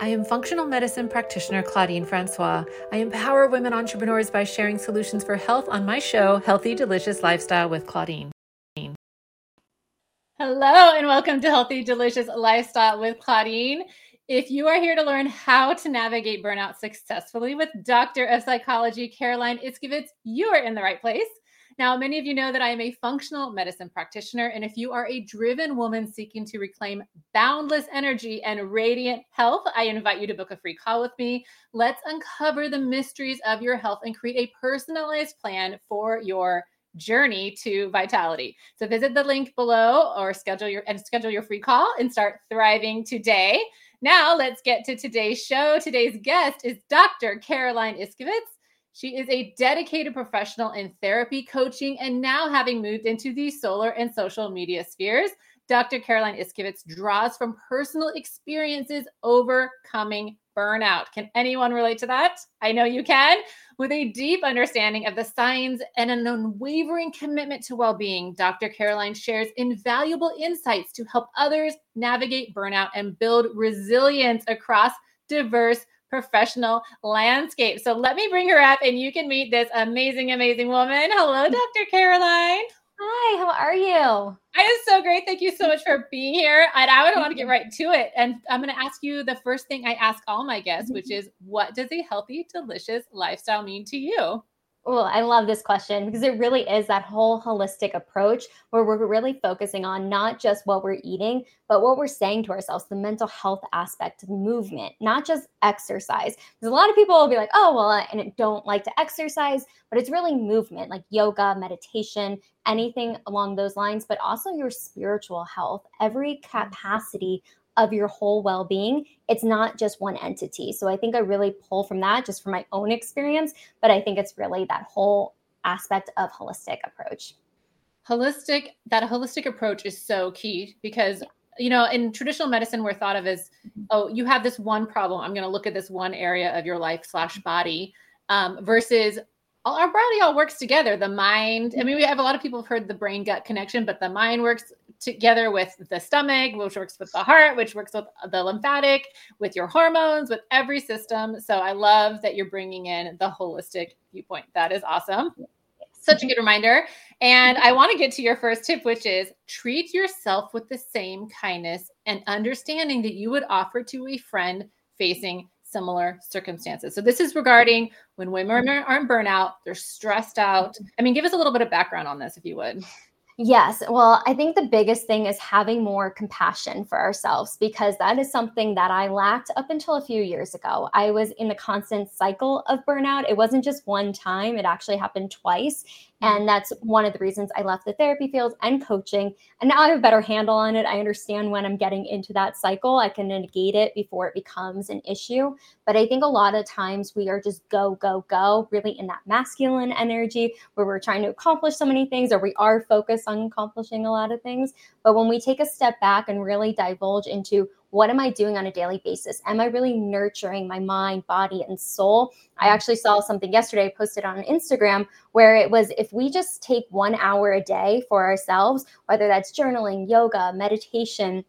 I am functional medicine practitioner Claudine Francois. I empower women entrepreneurs by sharing solutions for health on my show, Healthy Delicious Lifestyle with Claudine. Hello, and welcome to Healthy Delicious Lifestyle with Claudine. If you are here to learn how to navigate burnout successfully with Doctor of Psychology Caroline Iscovitz, you are in the right place. Now, many of you know that I am a functional medicine practitioner. And if you are a driven woman seeking to reclaim boundless energy and radiant health, I invite you to book a free call with me. Let's uncover the mysteries of your health and create a personalized plan for your journey to vitality. So visit the link below or schedule your and schedule your free call and start thriving today. Now, let's get to today's show. Today's guest is Dr. Caroline Iscovitz. She is a dedicated professional in therapy, coaching, and now having moved into the solar and social media spheres. Dr. Caroline Iscovitz draws from personal experiences overcoming burnout. Can anyone relate to that? I know you can. With a deep understanding of the signs and an unwavering commitment to well being, Dr. Caroline shares invaluable insights to help others navigate burnout and build resilience across diverse professional landscape. So let me bring her up and you can meet this amazing, amazing woman. Hello, Dr. Caroline. Hi, how are you? I am so great. Thank you so much for being here. And I would want to get right to it. And I'm going to ask you the first thing I ask all my guests, which mm-hmm. is what does a healthy, delicious lifestyle mean to you? Well, I love this question because it really is that whole holistic approach where we're really focusing on not just what we're eating, but what we're saying to ourselves, the mental health aspect, of movement, not just exercise. Because a lot of people will be like, oh, well, I don't like to exercise, but it's really movement like yoga, meditation, anything along those lines, but also your spiritual health, every mm. capacity of your whole well being. It's not just one entity. So I think I really pull from that just from my own experience, but I think it's really that whole aspect of holistic approach. Holistic, that holistic approach is so key because you know, in traditional medicine, we're thought of as, oh, you have this one problem. I'm going to look at this one area of your life slash body, um, versus all, our body all works together. The mind. I mean, we mm-hmm. have a lot of people have heard the brain gut connection, but the mind works together with the stomach, which works with the heart, which works with the lymphatic, with your hormones, with every system. So I love that you're bringing in the holistic viewpoint. That is awesome. Such a mm-hmm. good reminder. And mm-hmm. I want to get to your first tip, which is treat yourself with the same kindness and understanding that you would offer to a friend facing similar circumstances. So this is regarding when women are in burnout, they're stressed out. I mean, give us a little bit of background on this if you would. Yes. Well, I think the biggest thing is having more compassion for ourselves because that is something that I lacked up until a few years ago. I was in the constant cycle of burnout. It wasn't just one time, it actually happened twice. And mm-hmm. that's one of the reasons I left the therapy field and coaching. And now I have a better handle on it. I understand when I'm getting into that cycle, I can negate it before it becomes an issue. But I think a lot of times we are just go, go, go, really in that masculine energy where we're trying to accomplish so many things or we are focused on accomplishing a lot of things. But when we take a step back and really divulge into what am I doing on a daily basis? Am I really nurturing my mind, body, and soul? I actually saw something yesterday posted on Instagram where it was if we just take one hour a day for ourselves, whether that's journaling, yoga, meditation,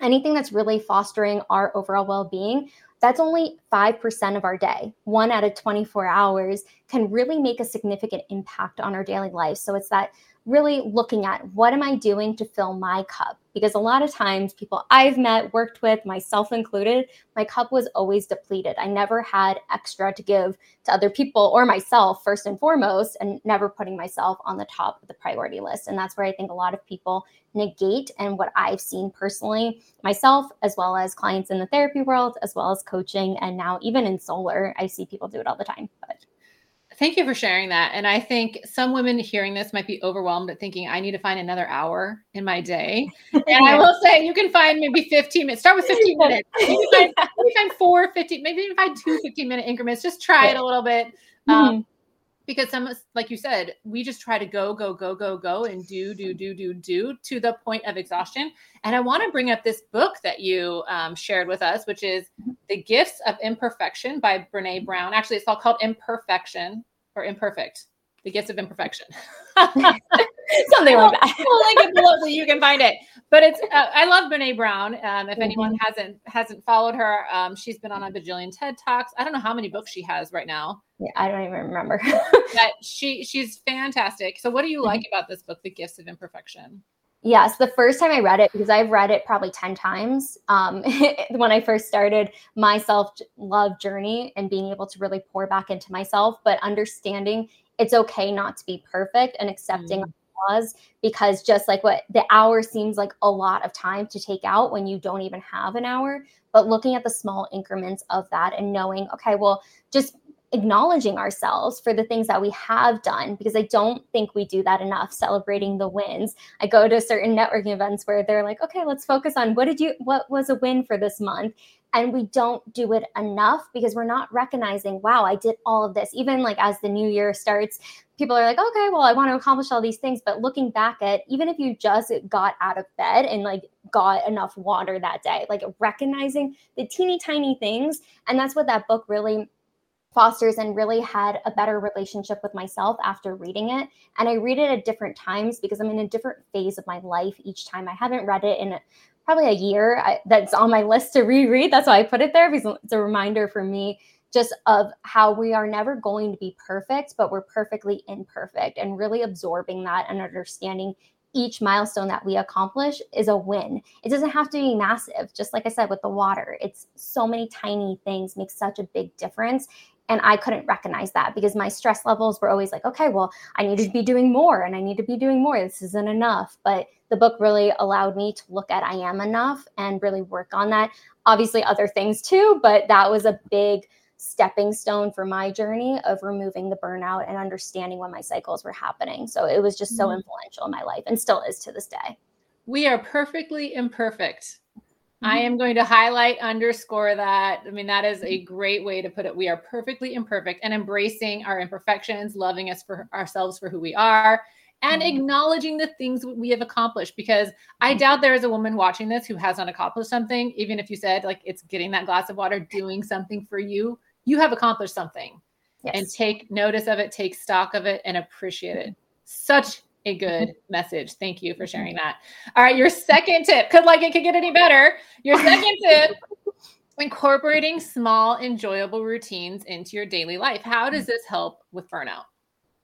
anything that's really fostering our overall well being, that's only 5% of our day. One out of 24 hours can really make a significant impact on our daily life. So it's that really looking at what am I doing to fill my cup? Because a lot of times, people I've met, worked with, myself included, my cup was always depleted. I never had extra to give to other people or myself, first and foremost, and never putting myself on the top of the priority list. And that's where I think a lot of people negate. And what I've seen personally, myself, as well as clients in the therapy world, as well as coaching, and now even in solar, I see people do it all the time. But Thank you for sharing that. And I think some women hearing this might be overwhelmed at thinking, I need to find another hour in my day. And I will say, you can find maybe 15 minutes. Start with 15 minutes. You can find, you can find four, 15, maybe even find two 15 minute increments. Just try it a little bit. Um, mm-hmm. because some, like you said, we just try to go, go, go, go, go, and do, do, do, do, do to the point of exhaustion. And I want to bring up this book that you um, shared with us, which is mm-hmm. The Gifts of Imperfection by Brene Brown. Actually, it's all called Imperfection or imperfect. The gifts of imperfection. Something like that. We'll link it below so you can find it. But it's uh, i love brene brown um, if mm-hmm. anyone hasn't hasn't followed her um, she's been on a bajillion ted talks. I don't know how many books she has right now. Yeah i don't even remember. But she she's fantastic. So what do you mm-hmm. like about this book the gifts of imperfection Yes, the first time I read it, because I've read it probably 10 times um, when I first started my self love journey and being able to really pour back into myself, but understanding it's okay not to be perfect and accepting mm. flaws because just like what the hour seems like a lot of time to take out when you don't even have an hour, but looking at the small increments of that and knowing, okay, well, just acknowledging ourselves for the things that we have done because I don't think we do that enough celebrating the wins. I go to certain networking events where they're like, "Okay, let's focus on what did you what was a win for this month?" And we don't do it enough because we're not recognizing, "Wow, I did all of this." Even like as the new year starts, people are like, "Okay, well, I want to accomplish all these things." But looking back at even if you just got out of bed and like got enough water that day, like recognizing the teeny tiny things, and that's what that book really fosters and really had a better relationship with myself after reading it. And I read it at different times because I'm in a different phase of my life each time. I haven't read it in probably a year. I, that's on my list to reread. That's why I put it there because it's a reminder for me just of how we are never going to be perfect, but we're perfectly imperfect and really absorbing that and understanding each milestone that we accomplish is a win. It doesn't have to be massive. Just like I said with the water, it's so many tiny things make such a big difference. And I couldn't recognize that because my stress levels were always like, okay, well, I need to be doing more and I need to be doing more. This isn't enough. But the book really allowed me to look at I am enough and really work on that. Obviously, other things too, but that was a big stepping stone for my journey of removing the burnout and understanding when my cycles were happening. So it was just so mm-hmm. influential in my life and still is to this day. We are perfectly imperfect. I mm-hmm. am going to highlight, underscore that. I mean, that is a great way to put it. We are perfectly imperfect and embracing our imperfections, loving us for ourselves for who we are, and mm-hmm. acknowledging the things we have accomplished. Because I mm-hmm. doubt there is a woman watching this who hasn't accomplished something. Even if you said, like, it's getting that glass of water, doing something for you, you have accomplished something. Yes. And take notice of it, take stock of it, and appreciate it. Such a good message. Thank you for sharing that. All right, your second tip, could like it could get any better. Your second tip incorporating small enjoyable routines into your daily life. How does this help with burnout?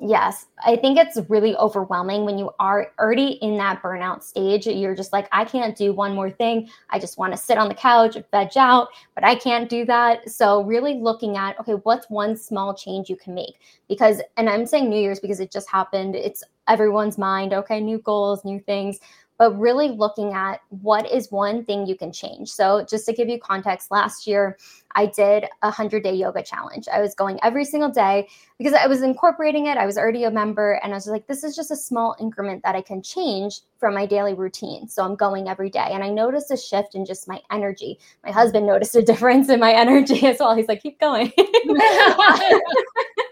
Yes, I think it's really overwhelming when you are already in that burnout stage. You're just like, I can't do one more thing. I just want to sit on the couch, veg out, but I can't do that. So, really looking at, okay, what's one small change you can make? Because, and I'm saying New Year's because it just happened. It's everyone's mind. Okay, new goals, new things but really looking at what is one thing you can change. So, just to give you context, last year I did a 100 day yoga challenge. I was going every single day because I was incorporating it. I was already a member, and I was like, this is just a small increment that I can change from my daily routine. So, I'm going every day. And I noticed a shift in just my energy. My husband noticed a difference in my energy as well. He's like, keep going.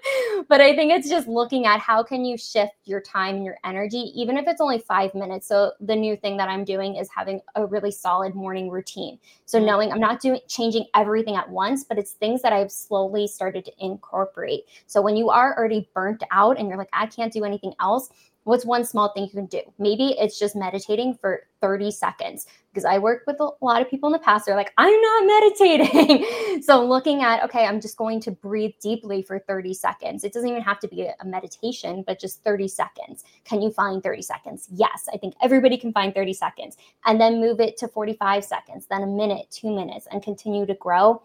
but I think it's just looking at how can you shift your time and your energy, even if it's only five minutes. So the new thing that I'm doing is having a really solid morning routine. So mm-hmm. knowing I'm not doing changing everything at once, but it's things that I've slowly started to incorporate. So when you are already burnt out and you're like, I can't do anything else, what's one small thing you can do? Maybe it's just meditating for 30 seconds because I work with a lot of people in the past. They're like, I'm not meditating. so looking at, okay, I'm just going to breathe deeply for 30 seconds. It doesn't even have to be a meditation, but just 30 seconds. Can you find 30 seconds? Yes, I think everybody can find 30 seconds. And then move it to 45 seconds, then a minute, two minutes, and continue to grow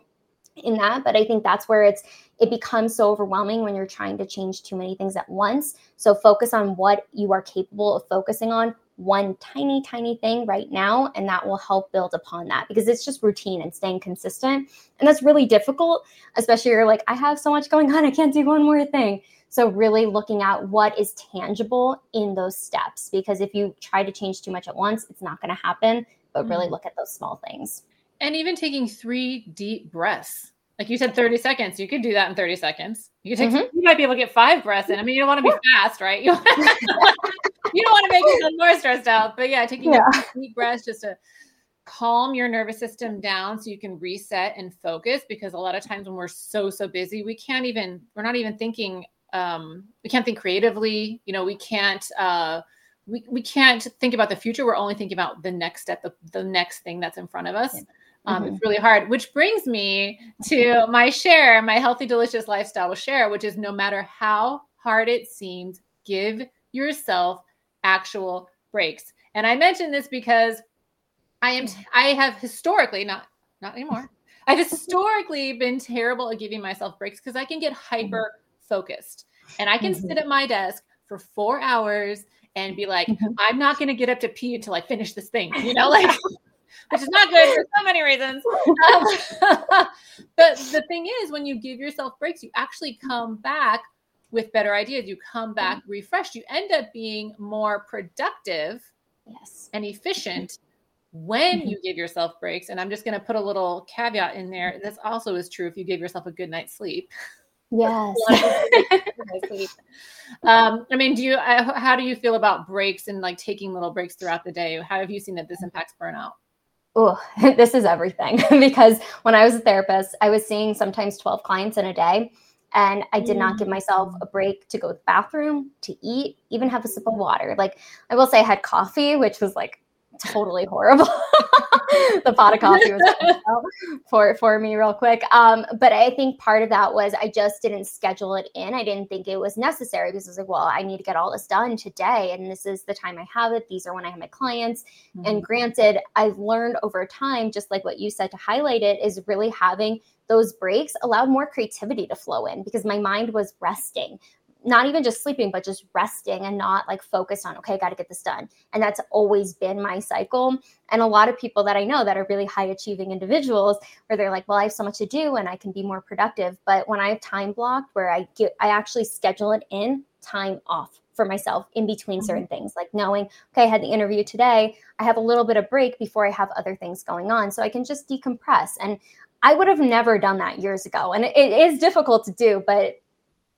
in that but i think that's where it's it becomes so overwhelming when you're trying to change too many things at once so focus on what you are capable of focusing on one tiny tiny thing right now and that will help build upon that because it's just routine and staying consistent and that's really difficult especially you're like i have so much going on i can't do one more thing So, really looking at what is tangible in those steps, because if you try to change too much at once, it's not going to happen. But really mm-hmm. look at those small things. And even taking three deep breaths. Like you said, 30 seconds. You could do that in 30 seconds. You take, mm-hmm. you might be able to get five breaths in. I mean, you don't want to be fast, right? You, you don't want to make yourself more stressed out. But yeah, taking yeah. deep breaths just to calm your nervous system down so you can reset and focus because a lot of times when we're so so busy we can't even we're not even thinking um we can't think creatively you know we can't uh we, we can't think about the future we're only thinking about the next step the, the next thing that's in front of us um, mm-hmm. it's really hard which brings me to my share my healthy delicious lifestyle share which is no matter how hard it seems give yourself actual breaks and i mention this because I am I have historically not not anymore. I've historically been terrible at giving myself breaks because I can get mm-hmm. hyper focused and I can mm-hmm. sit at my desk for four hours and be like, mm-hmm. I'm not going to get up to pee until I finish this thing, you know, like, which is not good for so many reasons. Um, but the thing is, when you give yourself breaks, you actually come back with better ideas. You come back mm-hmm. refreshed. You end up being more productive yes. and efficient when mm-hmm. you give yourself breaks and i'm just going to put a little caveat in there this also is true if you give yourself a good night's sleep yes um, i mean do you uh, how do you feel about breaks and like taking little breaks throughout the day how have you seen that this impacts burnout oh this is everything because when i was a therapist i was seeing sometimes 12 clients in a day and I did not give mm. myself a break to go to the bathroom, to eat, even have a sip of water. Like I will say I had coffee, which was like totally horrible. the pot of coffee was for for me real quick. Um, but I think part of that was I just didn't schedule it in. I didn't think it was necessary because I was like, well, I need to get all this done today, and this is the time I have it. These are when I have my clients. Mm-hmm. And granted, I've learned over time, just like what you said to highlight it, is really having those breaks allowed more creativity to flow in because my mind was resting not even just sleeping, but just resting and not like focused on, okay, I got to get this done. And that's always been my cycle. And a lot of people that I know that are really high achieving individuals where they're like, well, I have so much to do and I can be more productive. But when I have time blocked where I get, I actually schedule it in time off for myself in between mm-hmm. certain things, like knowing, okay, I had the interview today. I have a little bit of break before I have other things going on. So I can just decompress. And I would have never done that years ago. And it, it is difficult to do, but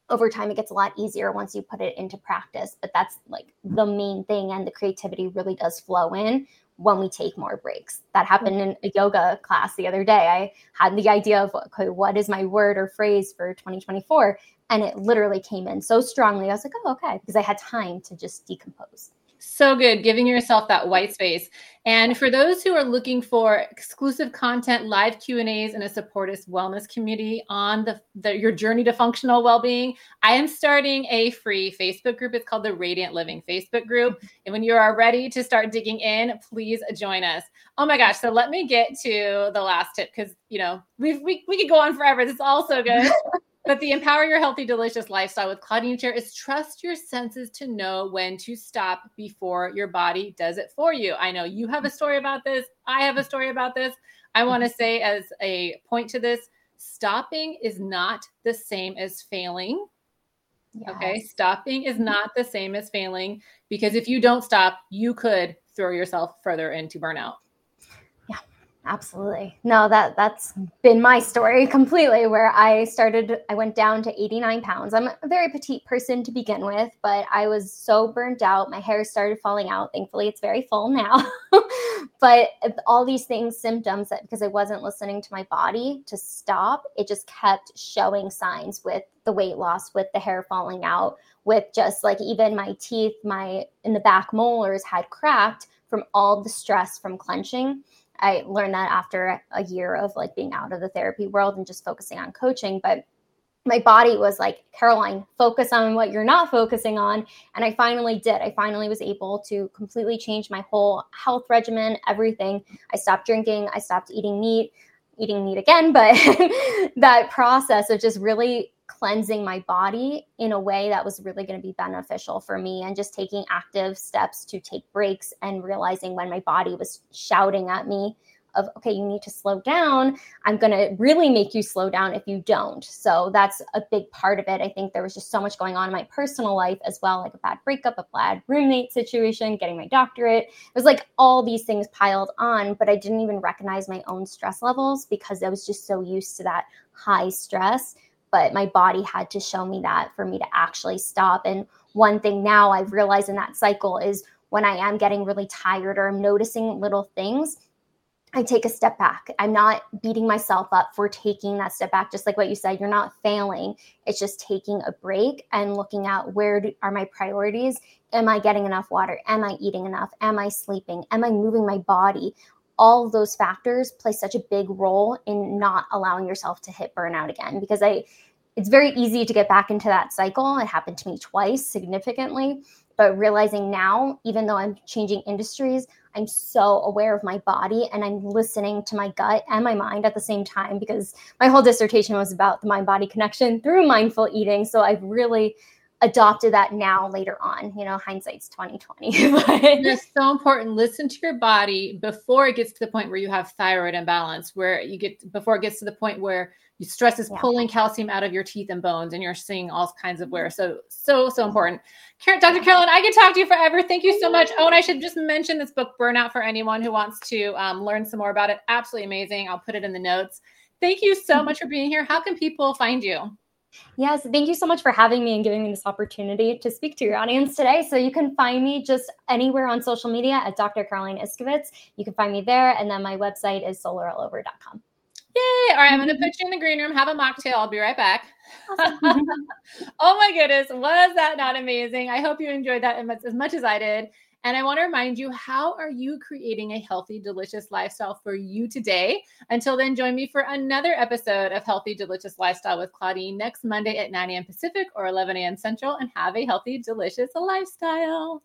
over time it gets a lot easier once you put it into practice but that's like the main thing and the creativity really does flow in when we take more breaks. That happened mm-hmm. in a yoga class the other day. I had the idea of okay what is my word or phrase for 2024 and it literally came in so strongly. I was like oh okay because i had time to just decompose so good, giving yourself that white space. And for those who are looking for exclusive content, live Q and A's, and a supportive wellness community on the, the, your journey to functional well-being, I am starting a free Facebook group. It's called the Radiant Living Facebook group. Mm-hmm. And when you are ready to start digging in, please join us. Oh my gosh! So let me get to the last tip because you know we we we could go on forever. This is all so good. But the Empower Your Healthy Delicious Lifestyle with Claudine Chair is trust your senses to know when to stop before your body does it for you. I know you have a story about this. I have a story about this. I want to mm-hmm. say, as a point to this, stopping is not the same as failing. Yes. Okay. Stopping is mm-hmm. not the same as failing because if you don't stop, you could throw yourself further into burnout. Absolutely. No, that that's been my story completely where I started I went down to 89 pounds. I'm a very petite person to begin with, but I was so burnt out. My hair started falling out. Thankfully, it's very full now. but all these things symptoms that because I wasn't listening to my body to stop, it just kept showing signs with the weight loss, with the hair falling out, with just like even my teeth, my in the back molars had cracked from all the stress from clenching I learned that after a year of like being out of the therapy world and just focusing on coaching. But my body was like, Caroline, focus on what you're not focusing on. And I finally did. I finally was able to completely change my whole health regimen, everything. I stopped drinking, I stopped eating meat, eating meat again, but that process of just really cleansing my body in a way that was really going to be beneficial for me and just taking active steps to take breaks and realizing when my body was shouting at me of okay you need to slow down. I'm going to really make you slow down if you don't. So that's a big part of it. I think there was just so much going on in my personal life as well like a bad breakup a bad roommate situation getting my doctorate. It was like all these things piled on but i didn't even recognize my own stress levels because i was just so used to that high stress but my body had to show me that for me to actually stop and one thing now I've realized in that cycle is when I am getting really tired or I'm noticing little things, I take a step back. I'm not beating myself up for taking that step back. Just like what you said, you're not failing. It's just taking a break and looking at where do, are my priorities. Am I getting enough water? Am I eating enough? Am I sleeping? Am I moving my body? All of those factors play such a big role in not allowing yourself to hit burnout again. Because I, it's very easy to get back into that cycle. It happened to me twice significantly but realizing now even though i'm changing industries i'm so aware of my body and i'm listening to my gut and my mind at the same time because my whole dissertation was about the mind body connection through mindful eating so i've really adopted that now later on you know hindsight's 2020 it's so important. Listen to your body before it gets to the point where you have thyroid imbalance where you get before it gets to the point where stress is yeah. pulling calcium out of your teeth and bones and you're seeing all kinds of wear. So so so important. Dr carolyn i could talk to you forever. Thank you so much. Oh and i should just mention this book burnout for anyone who wants to um, learn some more about it. Absolutely amazing. I'll put it in the notes. Thank you so mm-hmm. much for being here. How can people find you Yes, thank you so much for having me and giving me this opportunity to speak to your audience today. So you can find me just anywhere on social media at Dr. Caroline Iscovitz. You can find me there, and then my website is solarallover.com. Yay! All right, I'm going to mm-hmm. put you in the green room, have a mocktail. I'll be right back. oh my goodness, was that not amazing? I hope you enjoyed that as much as I did. And I want to remind you how are you creating a healthy, delicious lifestyle for you today? Until then, join me for another episode of Healthy, Delicious Lifestyle with Claudine next Monday at 9 a.m. Pacific or 11 a.m. Central and have a healthy, delicious lifestyle.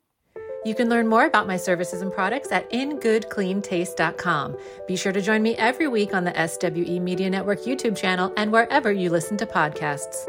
You can learn more about my services and products at ingoodcleantaste.com. Be sure to join me every week on the SWE Media Network YouTube channel and wherever you listen to podcasts.